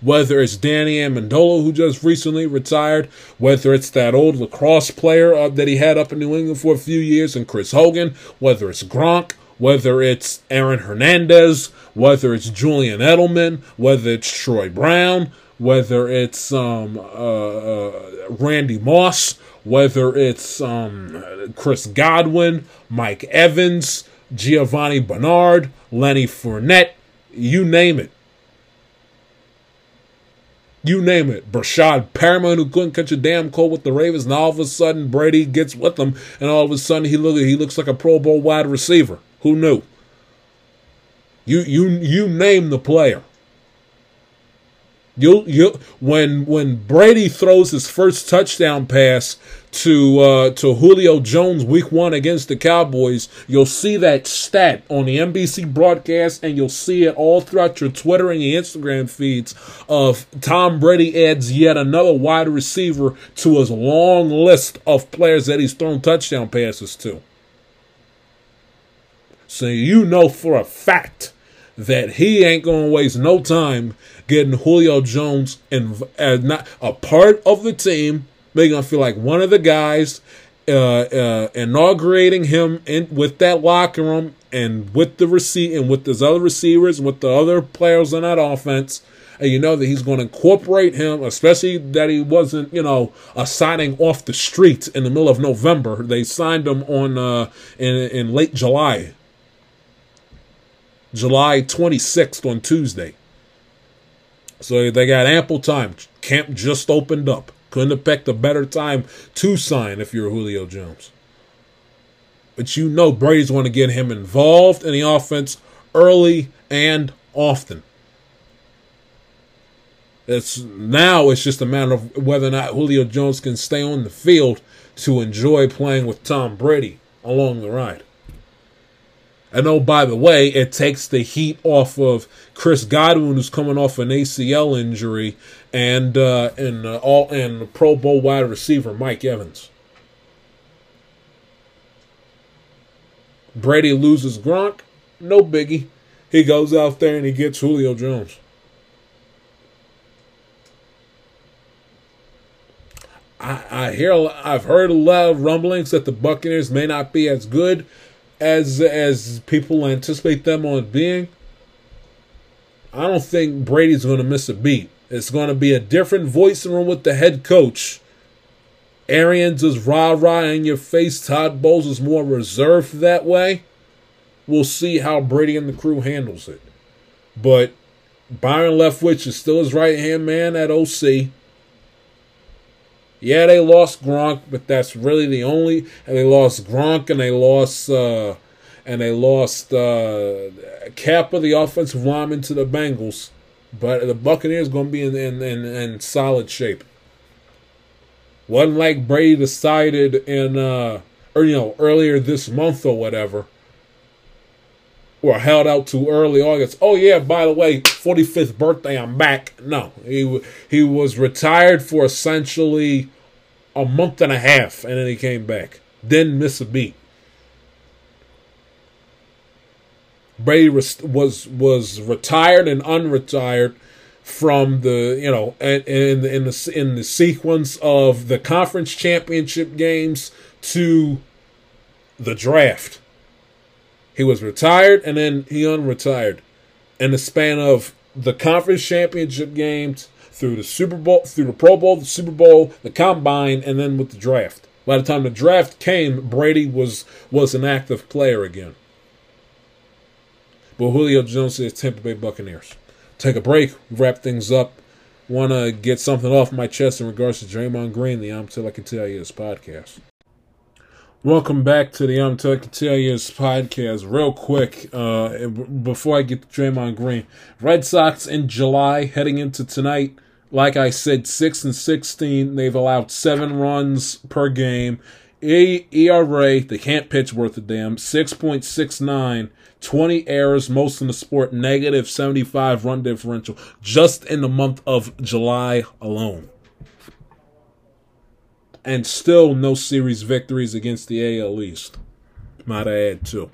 Whether it's Danny Amendola, who just recently retired, whether it's that old lacrosse player uh, that he had up in New England for a few years, and Chris Hogan, whether it's Gronk, whether it's Aaron Hernandez, whether it's Julian Edelman, whether it's Troy Brown, whether it's um, uh, uh, Randy Moss, whether it's um, Chris Godwin, Mike Evans, Giovani Bernard, Lenny Fournette, you name it. You name it. Breshad Perriman, who couldn't catch a damn cold with the Ravens, and all of a sudden Brady gets with them, and all of a sudden he look he looks like a Pro Bowl wide receiver. Who knew? You you you name the player. You you when when Brady throws his first touchdown pass to uh, to Julio Jones week one against the Cowboys, you'll see that stat on the NBC broadcast, and you'll see it all throughout your Twitter and your Instagram feeds. Of Tom Brady adds yet another wide receiver to his long list of players that he's thrown touchdown passes to. So you know for a fact that he ain't gonna waste no time getting Julio Jones and as not a part of the team, making him feel like one of the guys, uh, uh, inaugurating him in with that locker room and with the receipt and with his other receivers, and with the other players in that offense. And you know that he's going to incorporate him, especially that he wasn't, you know, a signing off the street in the middle of November. They signed him on uh, in in late July, July 26th on Tuesday. So they got ample time. Camp just opened up. Couldn't have picked a better time to sign if you're Julio Jones. But you know Brady's going to get him involved in the offense early and often. It's now it's just a matter of whether or not Julio Jones can stay on the field to enjoy playing with Tom Brady along the ride. And oh, by the way, it takes the heat off of Chris Godwin, who's coming off an ACL injury, and uh, and uh, all and Pro Bowl wide receiver Mike Evans. Brady loses Gronk, no biggie. He goes out there and he gets Julio Jones. I, I hear I've heard a lot of rumblings that the Buccaneers may not be as good as as people anticipate them on being, I don't think Brady's going to miss a beat. It's going to be a different voice room with the head coach. Arians is rah rah in your face. Todd Bowles is more reserved that way. We'll see how Brady and the crew handles it. But Byron Leftwich is still his right hand man at OC. Yeah, they lost Gronk, but that's really the only. And they lost Gronk, and they lost uh, and they lost uh, Cappa, the offensive lineman, to the Bengals. But the Buccaneers going to be in, in, in, in, solid shape. Wasn't like Brady decided in uh, or you know earlier this month or whatever, or held out to early August. Oh yeah, by the way, 45th birthday, I'm back. No, he he was retired for essentially a month and a half, and then he came back. Didn't miss a beat. Brady was was, retired and unretired from the you know in in the in the sequence of the conference championship games to the draft. He was retired and then he unretired in the span of the conference championship games through the Super Bowl, through the Pro Bowl, the Super Bowl, the Combine, and then with the draft. By the time the draft came, Brady was was an active player again. But Julio Jones says Tampa Bay Buccaneers. Take a break, wrap things up. Want to get something off my chest in regards to Draymond Green, the I'm Till I Can Tell You This podcast. Welcome back to the I'm Tell You podcast. Real quick, uh, before I get to Draymond Green, Red Sox in July, heading into tonight. Like I said, six and sixteen. They've allowed seven runs per game. E- ERA, they can't pitch worth a damn. Six point six nine 20 errors, most in the sport, negative 75 run differential just in the month of July alone. And still no series victories against the AL East. Might I add, too.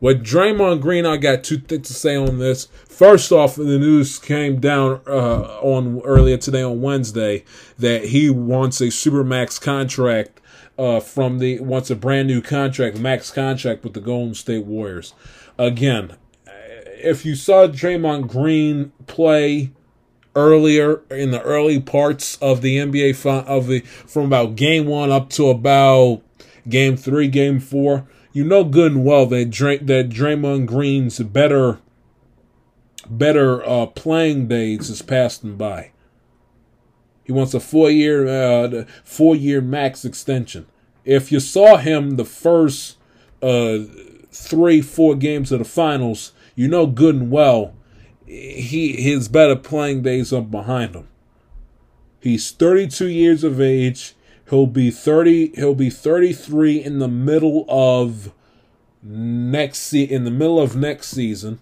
With Draymond Green, I got two things to say on this. First off, the news came down uh, on earlier today on Wednesday that he wants a supermax contract uh, from the wants a brand new contract, max contract with the Golden State Warriors again, if you saw Draymond Green play earlier in the early parts of the NBA of the from about game one up to about game three, game four, you know good and well that Dray, that Draymond Green's better better uh, playing days is passing by. He wants a four year uh, four year max extension. If you saw him the first uh, three, four games of the finals, you know good and well he his better playing days are behind him. He's 32 years of age. He'll be 30. He'll be 33 in the middle of next se- in the middle of next season.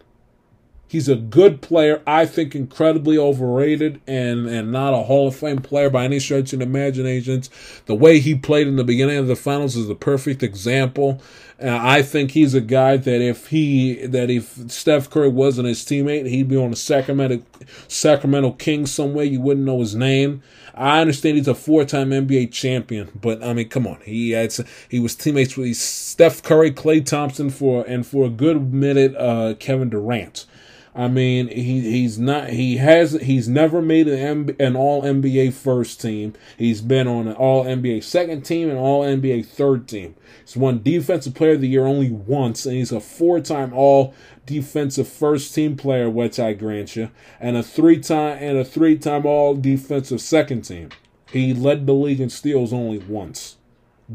He's a good player. I think incredibly overrated and, and not a Hall of Fame player by any stretch of the imagination. The way he played in the beginning of the finals is the perfect example. Uh, I think he's a guy that if he that if Steph Curry wasn't his teammate, he'd be on the Sacramento Sacramento Kings somewhere. You wouldn't know his name. I understand he's a four-time NBA champion, but I mean, come on, he had he was teammates with Steph Curry, Klay Thompson for and for a good minute, uh, Kevin Durant. I mean, he he's not he has he's never made an an All NBA first team. He's been on an All NBA second team and All NBA third team. He's won Defensive Player of the Year only once, and he's a four time All Defensive First Team player, which I grant you, and a three time and a three time All Defensive Second Team. He led the league in steals only once.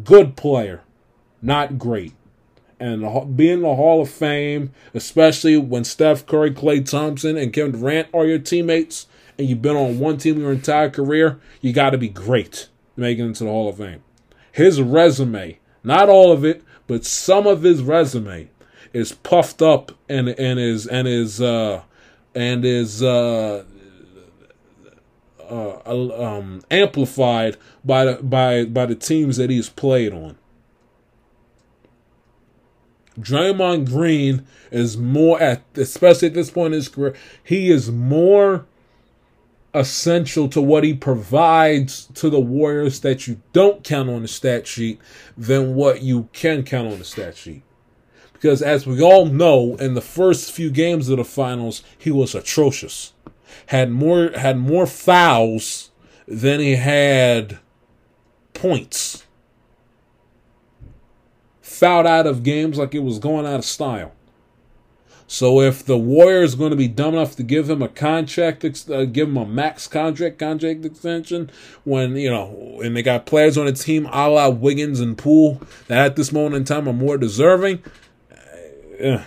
Good player, not great and being in the Hall of Fame, especially when Steph Curry, Klay Thompson, and Kevin Durant are your teammates, and you've been on one team your entire career, you got to be great to make it into the Hall of Fame. His resume, not all of it, but some of his resume, is puffed up and and is and is uh, and is uh, uh, um, amplified by the by by the teams that he's played on. Draymond Green is more at especially at this point in his career, he is more essential to what he provides to the Warriors that you don't count on the stat sheet than what you can count on the stat sheet. Because as we all know, in the first few games of the finals, he was atrocious. Had more had more fouls than he had points fouled out of games like it was going out of style. So if the Warriors going to be dumb enough to give him a contract, uh, give him a max contract, contract extension, when you know, and they got players on the team, a la Wiggins and Poole, that at this moment in time are more deserving. Uh,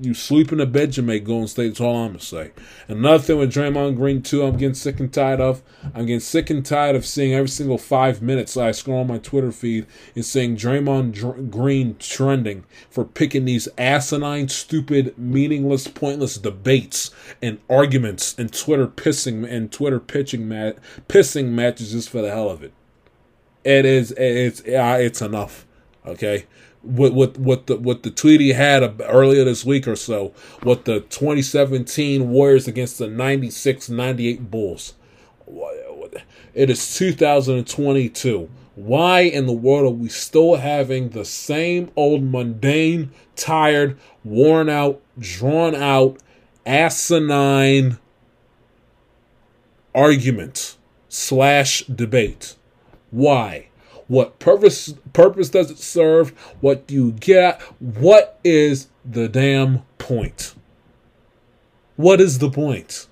you sleep in a bed, you make Golden State. That's all I'm gonna say. Another thing with Draymond Green too, I'm getting sick and tired of. I'm getting sick and tired of seeing every single five minutes I scroll on my Twitter feed and seeing Draymond Dr- Green trending for picking these asinine, stupid, meaningless, pointless debates and arguments and Twitter pissing and Twitter pitching mat pissing matches just for the hell of it. It is it's uh, it's enough. Okay, what what what the what the tweet he had earlier this week or so what the 2017 Warriors against the 96-98 Bulls. It is 2022. Why in the world are we still having the same old mundane, tired, worn out, drawn out, asinine argument slash debate. Why? What purpose purpose does it serve? What do you get? What is the damn point? What is the point?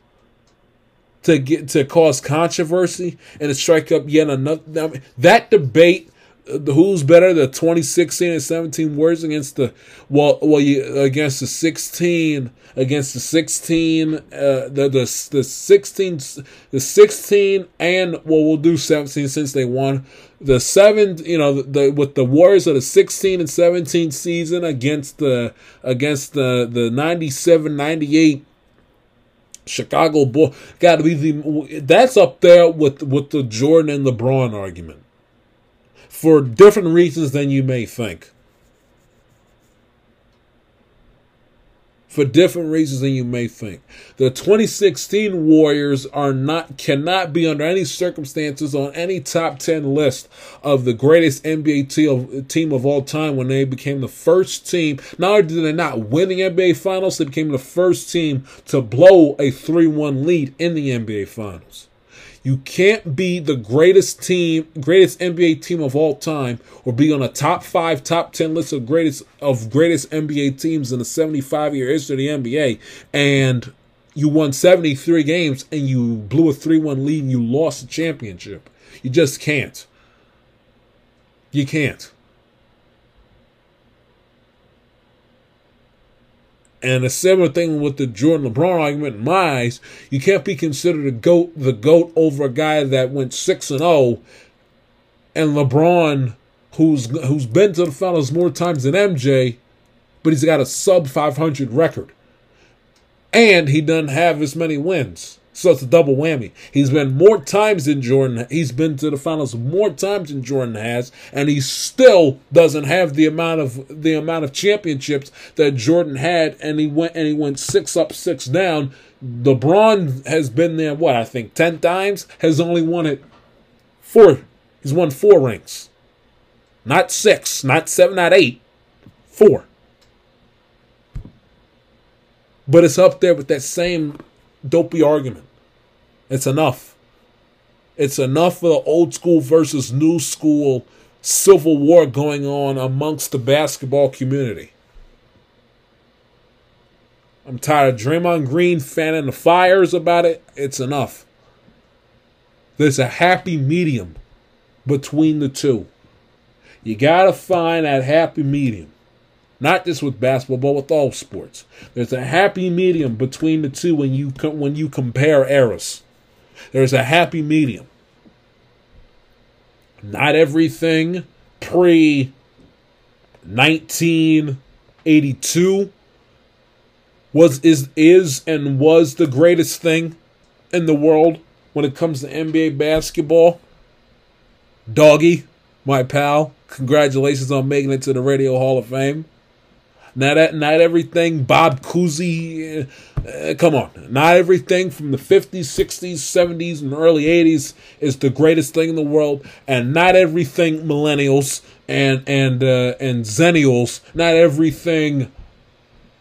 To get to cause controversy and to strike up yet another I mean, that debate the who's better the 2016 and 17 words against the well well you against the 16 against the 16 uh the the the 16 the 16 and well we'll do 17 since they won. The seven you know the, the with the warriors of the 16 and 17 season against the against the the 97 98 Chicago Bull got to be the that's up there with with the Jordan and LeBron argument for different reasons than you may think. For different reasons than you may think. The 2016 Warriors are not cannot be under any circumstances on any top 10 list of the greatest NBA team of all time when they became the first team. Not only did they not win the NBA Finals, they became the first team to blow a 3-1 lead in the NBA Finals. You can't be the greatest team, greatest NBA team of all time, or be on a top five, top ten list of greatest of greatest NBA teams in the 75 year history of the NBA, and you won 73 games and you blew a 3-1 lead and you lost the championship. You just can't. You can't. And a similar thing with the Jordan LeBron argument in my eyes, you can't be considered a goat the goat over a guy that went six and zero, oh, and LeBron, who's who's been to the finals more times than MJ, but he's got a sub five hundred record, and he doesn't have as many wins. So it's a double whammy. He's been more times than Jordan. He's been to the finals more times than Jordan has, and he still doesn't have the amount of the amount of championships that Jordan had. And he went and he went six up, six down. LeBron has been there. What I think ten times has only won it four. He's won four rings, not six, not seven, not eight, four. But it's up there with that same dopey argument. It's enough. It's enough for the old school versus new school civil war going on amongst the basketball community. I'm tired of Draymond Green fanning the fires about it. It's enough. There's a happy medium between the two. You got to find that happy medium. Not just with basketball, but with all sports. There's a happy medium between the two when you when you compare eras. There's a happy medium. Not everything pre 1982 was is is and was the greatest thing in the world when it comes to NBA basketball. Doggy, my pal, congratulations on making it to the Radio Hall of Fame. Not not everything Bob Cousy. Uh, come on, not everything from the 50s, 60s, 70s, and early 80s is the greatest thing in the world, and not everything millennials and and uh, and zennials, not everything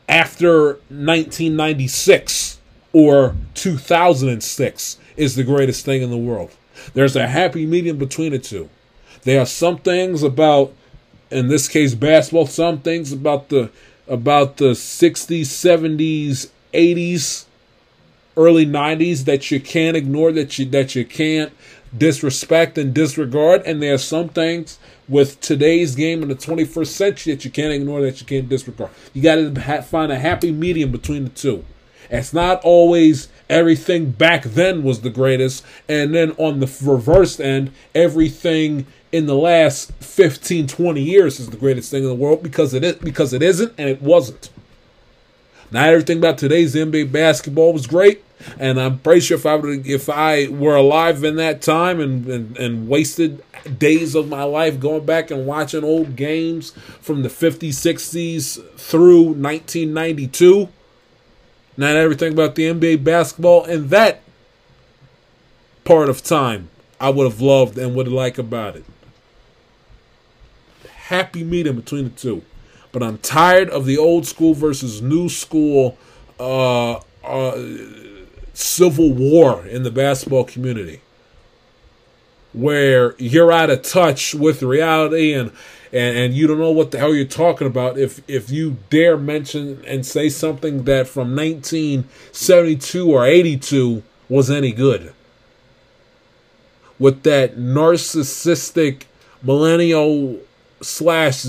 after 1996 or 2006 is the greatest thing in the world. There's a happy medium between the two. There are some things about in this case basketball some things about the about the 60s 70s 80s early 90s that you can't ignore that you that you can't disrespect and disregard. And there are some things with today's game in the 21st century that you can't ignore that you can't disregard. You got to ha- find a happy medium between the two. It's not always everything back then was the greatest and then on the reverse end everything in the last 15, 20 years is the greatest thing in the world because it is because it isn't and it wasn't. Not everything about today's NBA basketball was great, and I'm pretty sure if I if I were alive in that time and, and, and wasted days of my life going back and watching old games from the 50s, 60s through 1992, not everything about the NBA basketball in that part of time I would have loved and would like about it happy medium between the two. But I'm tired of the old school versus new school uh, uh, civil war in the basketball community where you're out of touch with reality and and, and you don't know what the hell you're talking about. If if you dare mention and say something that from 1972 or 82 was any good. With that narcissistic millennial slash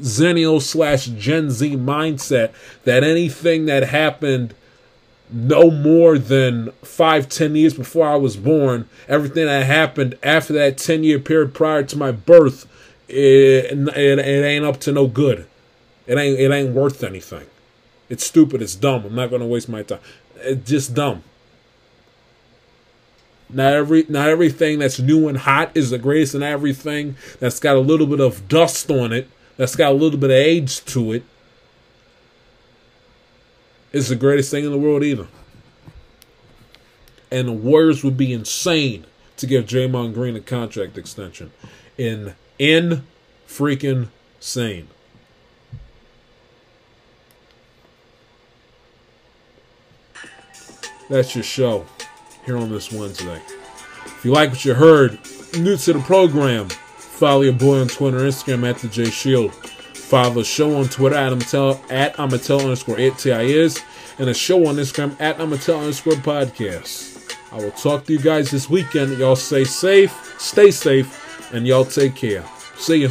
zennial slash gen z mindset that anything that happened no more than five, ten years before I was born. Everything that happened after that 10 year period prior to my birth, it, it, it ain't up to no good. It ain't, it ain't worth anything. It's stupid. It's dumb. I'm not going to waste my time. It's just dumb. Not every not everything that's new and hot is the greatest, and everything that's got a little bit of dust on it, that's got a little bit of age to it, is the greatest thing in the world either. And the Warriors would be insane to give Draymond Green a contract extension. In in freaking sane. That's your show here on this Wednesday. If you like what you heard, new to the program, follow your boy on Twitter Instagram at the J Shield. Follow the show on Twitter at Amatel at Amatel underscore is and a show on Instagram at Amatel underscore podcast. I will talk to you guys this weekend. Y'all stay safe, stay safe, and y'all take care. See ya.